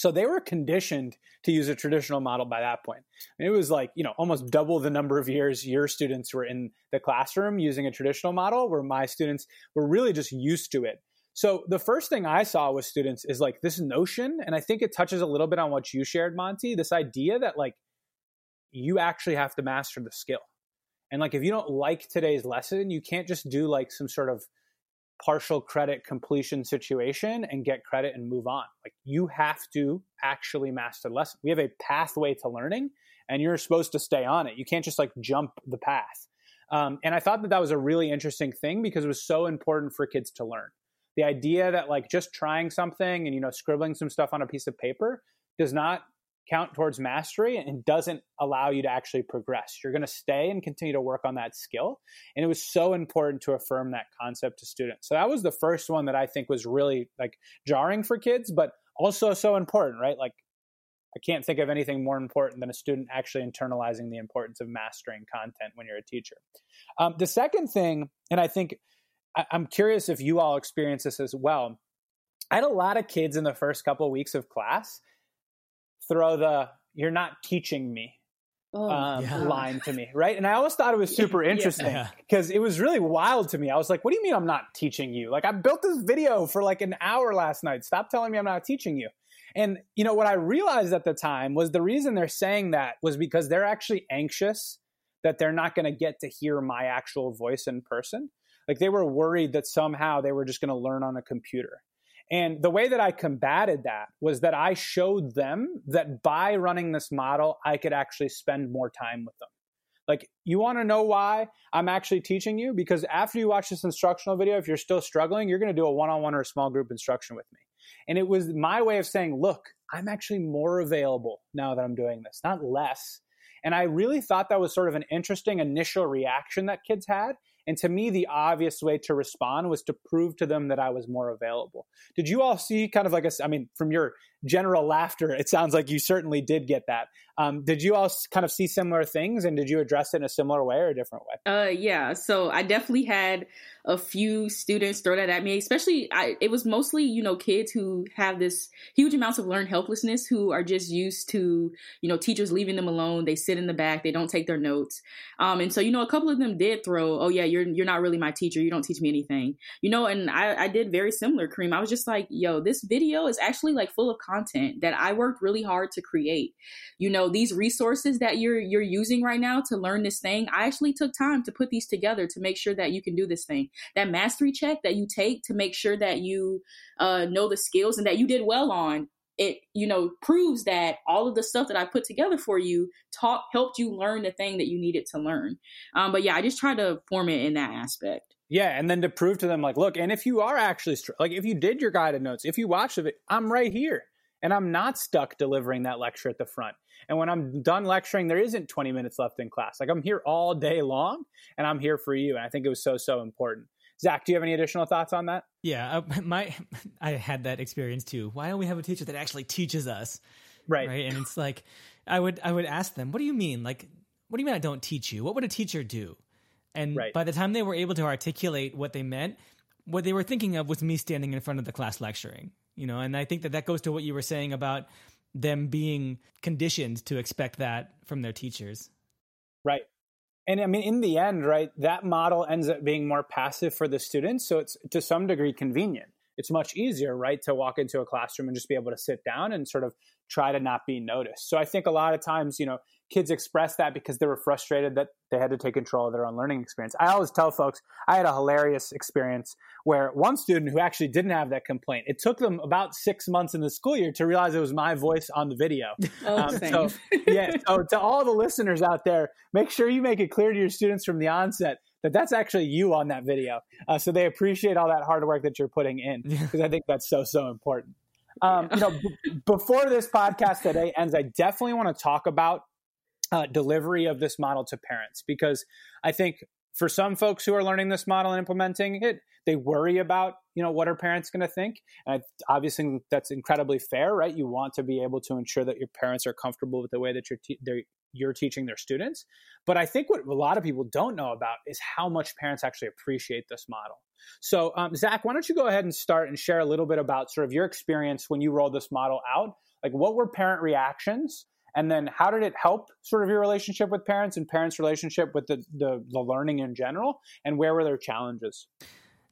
so they were conditioned to use a traditional model by that point. And it was like, you know, almost double the number of years your students were in the classroom using a traditional model, where my students were really just used to it. So the first thing I saw with students is like this notion, and I think it touches a little bit on what you shared, Monty, this idea that like you actually have to master the skill. And like if you don't like today's lesson, you can't just do like some sort of partial credit completion situation and get credit and move on. Like you have to actually master the lesson. We have a pathway to learning and you're supposed to stay on it. You can't just like jump the path. Um, and I thought that that was a really interesting thing because it was so important for kids to learn. The idea that like just trying something and you know scribbling some stuff on a piece of paper does not count towards mastery and doesn't allow you to actually progress. You're going to stay and continue to work on that skill. And it was so important to affirm that concept to students. So that was the first one that I think was really like jarring for kids, but also so important, right? Like I can't think of anything more important than a student actually internalizing the importance of mastering content when you're a teacher. Um, the second thing, and I think I, I'm curious if you all experience this as well. I had a lot of kids in the first couple of weeks of class throw the "you're not teaching me" oh, um, yeah. line to me, right? And I always thought it was super interesting because yeah. it was really wild to me. I was like, "What do you mean I'm not teaching you? Like I built this video for like an hour last night. Stop telling me I'm not teaching you." And you know what I realized at the time was the reason they're saying that was because they're actually anxious that they're not going to get to hear my actual voice in person. Like they were worried that somehow they were just going to learn on a computer. And the way that I combated that was that I showed them that by running this model, I could actually spend more time with them. Like, you want to know why I'm actually teaching you? Because after you watch this instructional video, if you're still struggling, you're going to do a one on one or a small group instruction with me. And it was my way of saying, look, I'm actually more available now that I'm doing this, not less. And I really thought that was sort of an interesting initial reaction that kids had. And to me, the obvious way to respond was to prove to them that I was more available. Did you all see kind of like a, I mean, from your general laughter, it sounds like you certainly did get that. Um, did you all kind of see similar things and did you address it in a similar way or a different way? Uh, yeah. So I definitely had a few students throw that at me, especially I, it was mostly, you know, kids who have this huge amounts of learned helplessness who are just used to, you know, teachers leaving them alone. They sit in the back, they don't take their notes. Um, and so, you know, a couple of them did throw, oh yeah, you're, you're not really my teacher. You don't teach me anything, you know, and I, I did very similar, Kareem. I was just like, yo, this video is actually like full of content that I worked really hard to create. You know, these resources that you're you're using right now to learn this thing, I actually took time to put these together to make sure that you can do this thing. That mastery check that you take to make sure that you uh, know the skills and that you did well on it you know proves that all of the stuff that i put together for you taught helped you learn the thing that you needed to learn um, but yeah i just try to form it in that aspect yeah and then to prove to them like look and if you are actually like if you did your guided notes if you watched it i'm right here and i'm not stuck delivering that lecture at the front and when I'm done lecturing, there isn't 20 minutes left in class. Like I'm here all day long and I'm here for you. And I think it was so, so important. Zach, do you have any additional thoughts on that? Yeah, uh, my I had that experience too. Why don't we have a teacher that actually teaches us? Right. Right. And it's like I would I would ask them, what do you mean? Like, what do you mean I don't teach you? What would a teacher do? And right. by the time they were able to articulate what they meant, what they were thinking of was me standing in front of the class lecturing. You know, and I think that that goes to what you were saying about them being conditioned to expect that from their teachers. Right. And I mean, in the end, right, that model ends up being more passive for the students. So it's to some degree convenient. It's much easier, right, to walk into a classroom and just be able to sit down and sort of try to not be noticed. So I think a lot of times, you know, kids express that because they were frustrated that they had to take control of their own learning experience. I always tell folks I had a hilarious experience where one student who actually didn't have that complaint, it took them about six months in the school year to realize it was my voice on the video. Oh, um, so, yeah, so to all the listeners out there, make sure you make it clear to your students from the onset that that's actually you on that video. Uh, so they appreciate all that hard work that you're putting in because I think that's so, so important. Um, you know, b- before this podcast today ends, I definitely want to talk about uh, delivery of this model to parents because I think for some folks who are learning this model and implementing it, they worry about you know what are parents going to think, and obviously that's incredibly fair, right? You want to be able to ensure that your parents are comfortable with the way that you're te- you're teaching their students. But I think what a lot of people don't know about is how much parents actually appreciate this model. So, um, Zach, why don't you go ahead and start and share a little bit about sort of your experience when you rolled this model out? Like, what were parent reactions? and then how did it help sort of your relationship with parents and parents relationship with the, the, the learning in general and where were their challenges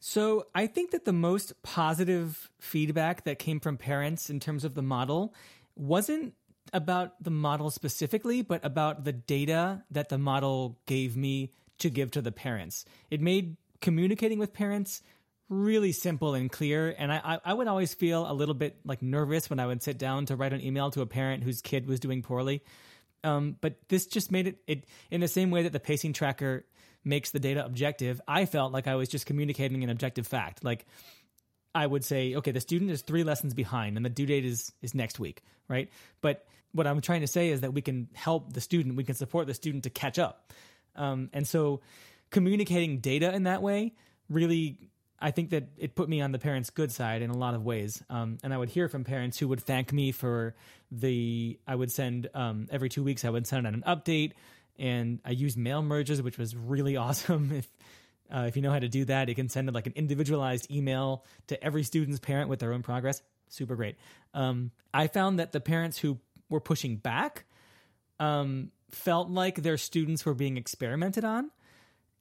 so i think that the most positive feedback that came from parents in terms of the model wasn't about the model specifically but about the data that the model gave me to give to the parents. It made communicating with parents really simple and clear. And I, I would always feel a little bit like nervous when I would sit down to write an email to a parent whose kid was doing poorly. Um, but this just made it, it in the same way that the pacing tracker makes the data objective. I felt like I was just communicating an objective fact. Like I would say, okay, the student is three lessons behind and the due date is, is next week, right? But what I'm trying to say is that we can help the student, we can support the student to catch up. Um, and so communicating data in that way really I think that it put me on the parents' good side in a lot of ways. Um, and I would hear from parents who would thank me for the, I would send um, every two weeks, I would send out an update. And I used mail merges, which was really awesome. If, uh, if you know how to do that, it can send like an individualized email to every student's parent with their own progress. Super great. Um, I found that the parents who were pushing back um, felt like their students were being experimented on.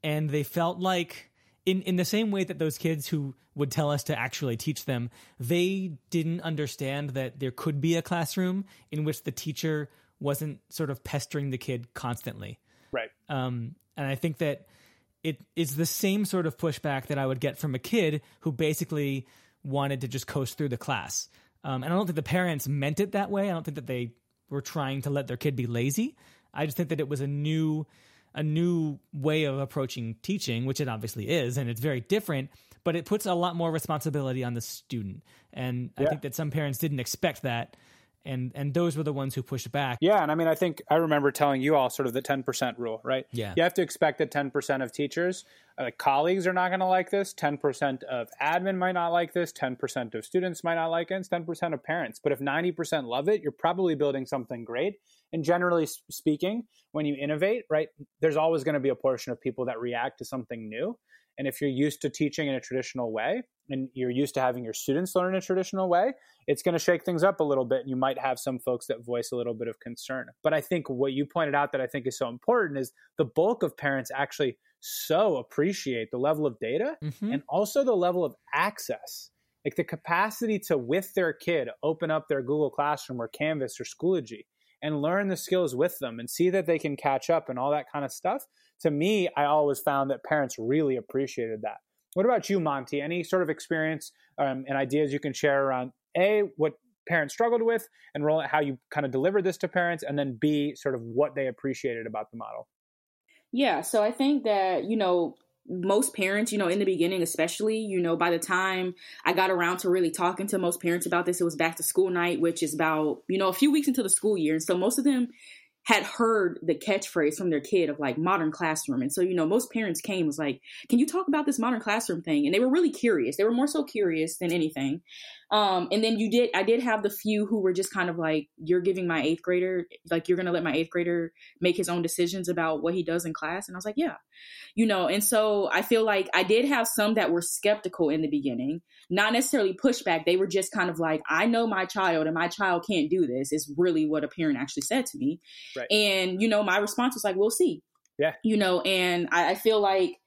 And they felt like in in the same way that those kids who would tell us to actually teach them, they didn't understand that there could be a classroom in which the teacher wasn't sort of pestering the kid constantly. Right. Um, and I think that it is the same sort of pushback that I would get from a kid who basically wanted to just coast through the class. Um, and I don't think the parents meant it that way. I don't think that they were trying to let their kid be lazy. I just think that it was a new a new way of approaching teaching, which it obviously is, and it's very different, but it puts a lot more responsibility on the student. And yeah. I think that some parents didn't expect that. And, and those were the ones who pushed back. Yeah, and I mean, I think I remember telling you all sort of the ten percent rule, right? Yeah, you have to expect that ten percent of teachers, uh, colleagues, are not going to like this. Ten percent of admin might not like this. Ten percent of students might not like it. Ten percent of parents. But if ninety percent love it, you're probably building something great. And generally speaking, when you innovate, right, there's always going to be a portion of people that react to something new. And if you're used to teaching in a traditional way and you're used to having your students learn in a traditional way, it's going to shake things up a little bit. And you might have some folks that voice a little bit of concern. But I think what you pointed out that I think is so important is the bulk of parents actually so appreciate the level of data mm-hmm. and also the level of access. Like the capacity to, with their kid, open up their Google Classroom or Canvas or Schoology and learn the skills with them and see that they can catch up and all that kind of stuff. To me, I always found that parents really appreciated that. What about you, Monty? Any sort of experience um, and ideas you can share around A, what parents struggled with, and how you kind of delivered this to parents, and then B, sort of what they appreciated about the model? Yeah, so I think that, you know, most parents, you know, in the beginning, especially, you know, by the time I got around to really talking to most parents about this, it was back to school night, which is about, you know, a few weeks into the school year. And so most of them had heard the catchphrase from their kid of like modern classroom. And so, you know, most parents came was like, can you talk about this modern classroom thing? And they were really curious. They were more so curious than anything. Um, and then you did, I did have the few who were just kind of like, you're giving my eighth grader, like, you're going to let my eighth grader make his own decisions about what he does in class. And I was like, yeah, you know, and so I feel like I did have some that were skeptical in the beginning, not necessarily pushback. They were just kind of like, I know my child and my child can't do this, is really what a parent actually said to me. Right. And, you know, my response was like, we'll see. Yeah. You know, and I, I feel like,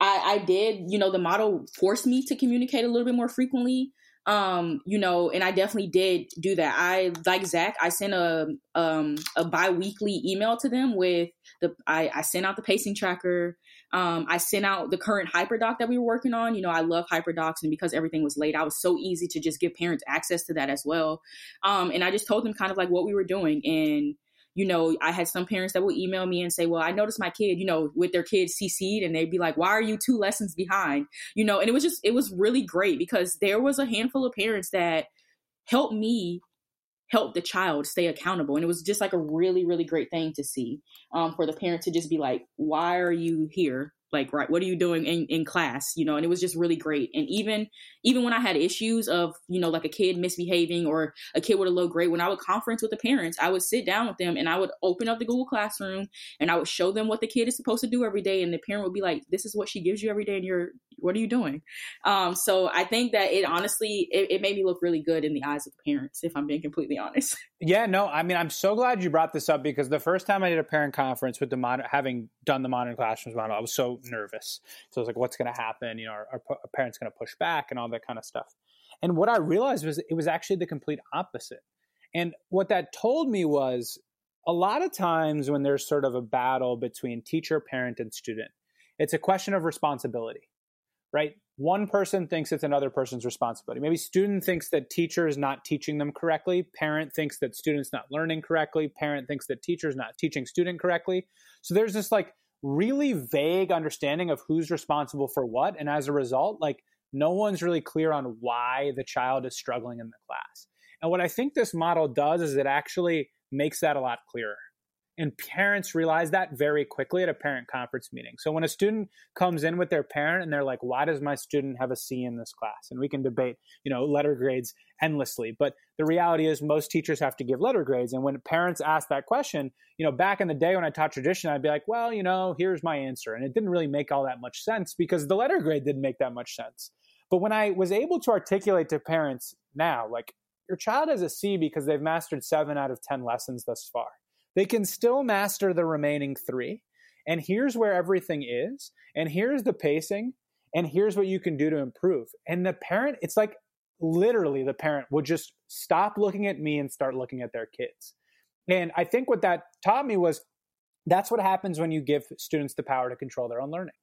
I, I, did, you know, the model forced me to communicate a little bit more frequently um you know and i definitely did do that i like zach i sent a um a bi-weekly email to them with the i i sent out the pacing tracker um i sent out the current hyperdoc that we were working on you know i love hyperdocs and because everything was late i was so easy to just give parents access to that as well um and i just told them kind of like what we were doing and you know, I had some parents that would email me and say, well, I noticed my kid, you know, with their kids CC'd and they'd be like, why are you two lessons behind? You know, and it was just, it was really great because there was a handful of parents that helped me help the child stay accountable. And it was just like a really, really great thing to see um, for the parent to just be like, why are you here? Like right what are you doing in, in class you know and it was just really great. And even even when i had issues of you know like a kid misbehaving or a kid with a low grade when i would conference with the parents i would sit down with them and i would open up the google classroom and i would show them what the kid is supposed to do every day. And the parent would be like this is what she gives you every day and you're what are you doing? Um, so i think that it honestly it, it made me look really good in the eyes of the parents if i'm being completely honest. Yeah no i mean i'm so glad you brought this up because the first time i did a parent conference with the modern having done the modern classrooms model i was so nervous. So I was like, what's going to happen? You know, our, our parents going to push back and all that kind of stuff. And what I realized was it was actually the complete opposite. And what that told me was a lot of times when there's sort of a battle between teacher, parent, and student, it's a question of responsibility, right? One person thinks it's another person's responsibility. Maybe student thinks that teacher is not teaching them correctly. Parent thinks that student's not learning correctly. Parent thinks that teacher's not teaching student correctly. So there's this like really vague understanding of who's responsible for what. And as a result, like no one's really clear on why the child is struggling in the class. And what I think this model does is it actually makes that a lot clearer. And parents realize that very quickly at a parent conference meeting. So when a student comes in with their parent and they're like, why does my student have a C in this class? And we can debate, you know, letter grades endlessly. But the reality is most teachers have to give letter grades. And when parents ask that question, you know, back in the day when I taught tradition, I'd be like, well, you know, here's my answer. And it didn't really make all that much sense because the letter grade didn't make that much sense. But when I was able to articulate to parents now, like, your child has a C because they've mastered seven out of 10 lessons thus far. They can still master the remaining three. And here's where everything is. And here's the pacing. And here's what you can do to improve. And the parent, it's like literally the parent would just stop looking at me and start looking at their kids. And I think what that taught me was that's what happens when you give students the power to control their own learning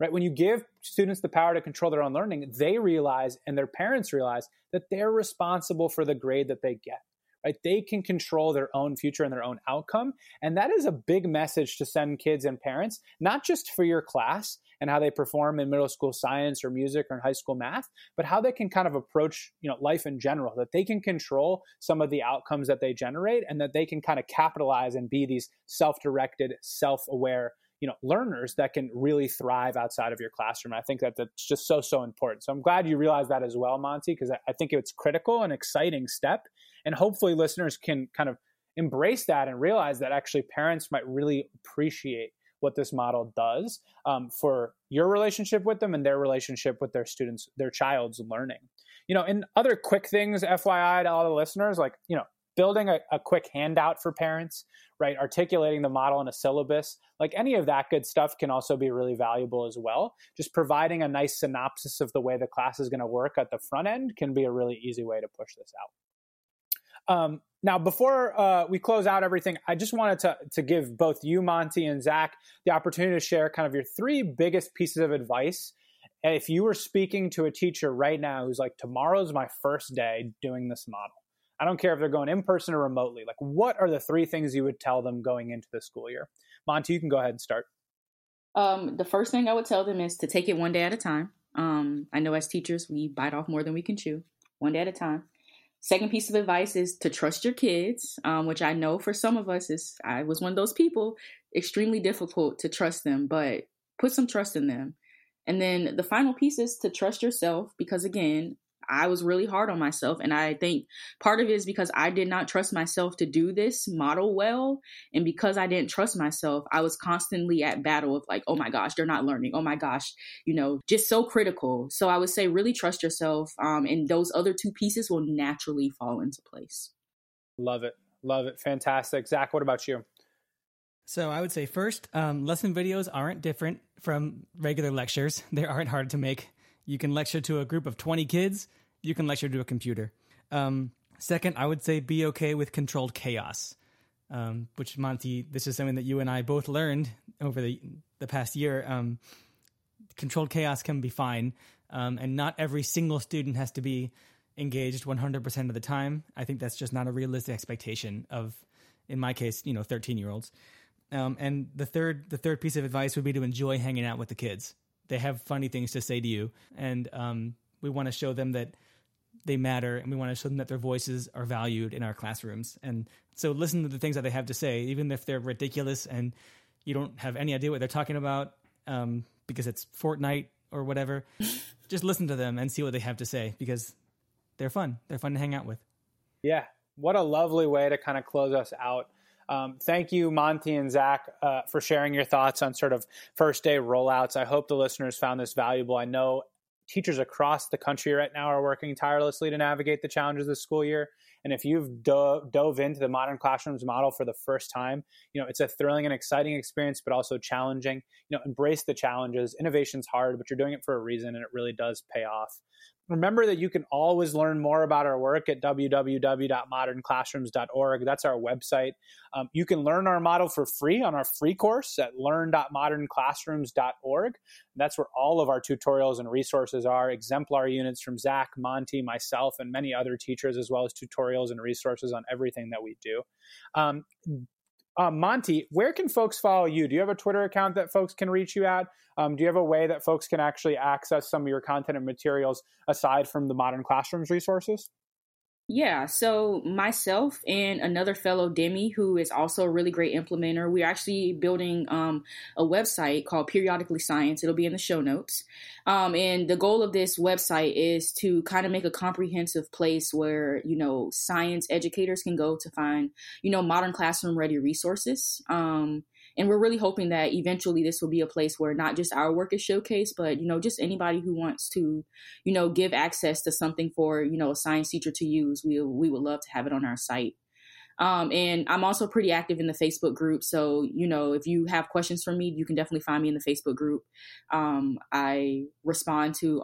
right when you give students the power to control their own learning they realize and their parents realize that they're responsible for the grade that they get right they can control their own future and their own outcome and that is a big message to send kids and parents not just for your class and how they perform in middle school science or music or in high school math but how they can kind of approach you know life in general that they can control some of the outcomes that they generate and that they can kind of capitalize and be these self-directed self-aware you know learners that can really thrive outside of your classroom. I think that that's just so so important. So I'm glad you realize that as well, Monty, because I think it's critical and exciting step, and hopefully listeners can kind of embrace that and realize that actually parents might really appreciate what this model does um, for your relationship with them and their relationship with their students, their child's learning. You know, and other quick things, FYI to all the listeners, like, you know, building a, a, quick handout for parents, right? Articulating the model in a syllabus, like any of that good stuff can also be really valuable as well. Just providing a nice synopsis of the way the class is going to work at the front end can be a really easy way to push this out. Um, now, before uh, we close out everything, I just wanted to, to give both you, Monty, and Zach the opportunity to share kind of your three biggest pieces of advice if you were speaking to a teacher right now who's like, tomorrow's my first day doing this model I don't care if they're going in person or remotely. Like, what are the three things you would tell them going into the school year? Monty, you can go ahead and start. Um, the first thing I would tell them is to take it one day at a time. Um, I know as teachers, we bite off more than we can chew, one day at a time. Second piece of advice is to trust your kids, um, which I know for some of us is I was one of those people, extremely difficult to trust them, but put some trust in them. And then the final piece is to trust yourself because again, I was really hard on myself. And I think part of it is because I did not trust myself to do this model well. And because I didn't trust myself, I was constantly at battle of like, oh my gosh, they're not learning. Oh my gosh, you know, just so critical. So I would say really trust yourself. Um, and those other two pieces will naturally fall into place. Love it. Love it. Fantastic. Zach, what about you? So I would say first, um, lesson videos aren't different from regular lectures. They aren't hard to make. You can lecture to a group of 20 kids. You can lecture to a computer. Um, second, I would say be okay with controlled chaos, um, which Monty, this is something that you and I both learned over the the past year. Um, controlled chaos can be fine, um, and not every single student has to be engaged 100% of the time. I think that's just not a realistic expectation of, in my case, you know, 13 year olds. Um, and the third, the third piece of advice would be to enjoy hanging out with the kids. They have funny things to say to you, and um, we want to show them that they matter, and we want to show them that their voices are valued in our classrooms. And so, listen to the things that they have to say, even if they're ridiculous and you don't have any idea what they're talking about um, because it's Fortnite or whatever. just listen to them and see what they have to say because they're fun. They're fun to hang out with. Yeah, what a lovely way to kind of close us out. Um, thank you, Monty and Zach, uh, for sharing your thoughts on sort of first day rollouts. I hope the listeners found this valuable. I know teachers across the country right now are working tirelessly to navigate the challenges of this school year. And if you've dove, dove into the modern classrooms model for the first time, you know it's a thrilling and exciting experience, but also challenging. You know, embrace the challenges. Innovation's hard, but you're doing it for a reason, and it really does pay off. remember that you can always learn more about our work at www.modernclassrooms.org. That's our website. Um, you can learn our model for free on our free course at learn.modernclassrooms.org. That's where all of our tutorials and resources are, exemplar units from Zach, Monty, myself, and many other teachers, as well as tutorials and resources on everything that we do. Um, uh, Monty, where can folks follow you? Do you have a Twitter account that folks can reach you at? Um, do you have a way that folks can actually access some of your content and materials aside from the Modern Classrooms resources? Yeah, so myself and another fellow Demi, who is also a really great implementer, we're actually building um, a website called Periodically Science. It'll be in the show notes. Um, and the goal of this website is to kind of make a comprehensive place where, you know, science educators can go to find, you know, modern classroom ready resources. Um, and we're really hoping that eventually this will be a place where not just our work is showcased but you know just anybody who wants to you know give access to something for you know a science teacher to use we we would love to have it on our site um, and I'm also pretty active in the Facebook group. So, you know, if you have questions for me, you can definitely find me in the Facebook group. Um, I respond to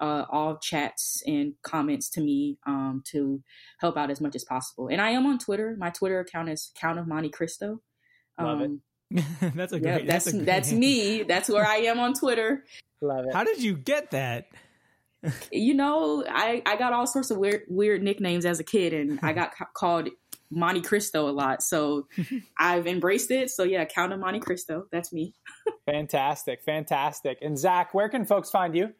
uh, all chats and comments to me um, to help out as much as possible. And I am on Twitter. My Twitter account is Count of Monte Cristo. Love it. That's a great. yeah, that's a great that's me. That's where I am on Twitter. Love it. How did you get that? You know, I I got all sorts of weird weird nicknames as a kid, and I got ca- called Monte Cristo a lot. So I've embraced it. So yeah, Count of Monte Cristo. That's me. fantastic. Fantastic. And Zach, where can folks find you?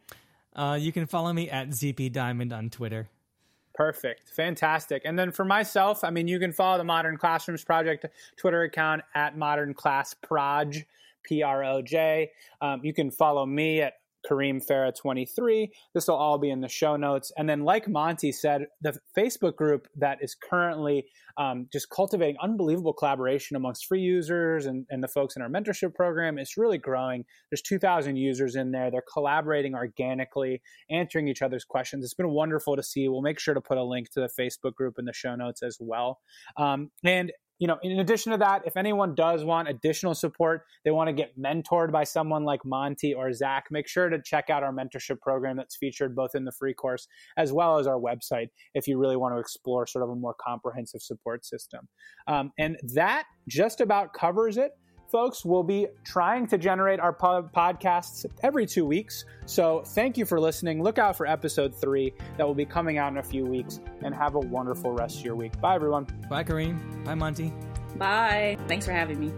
Uh, you can follow me at ZP Diamond on Twitter. Perfect. Fantastic. And then for myself, I mean, you can follow the Modern Classrooms Project Twitter account at Modern Class Proj, P R O J. Um, you can follow me at Kareem Farah 23. This will all be in the show notes. And then, like Monty said, the Facebook group that is currently um, just cultivating unbelievable collaboration amongst free users and, and the folks in our mentorship program is really growing. There's 2,000 users in there. They're collaborating organically, answering each other's questions. It's been wonderful to see. We'll make sure to put a link to the Facebook group in the show notes as well. Um, and you know, in addition to that, if anyone does want additional support, they want to get mentored by someone like Monty or Zach, make sure to check out our mentorship program that's featured both in the free course as well as our website if you really want to explore sort of a more comprehensive support system. Um, and that just about covers it folks, we'll be trying to generate our po- podcasts every two weeks. So thank you for listening. Look out for episode three that will be coming out in a few weeks, and have a wonderful rest of your week. Bye, everyone. Bye, Kareem. Bye, Monty. Bye. Thanks for having me.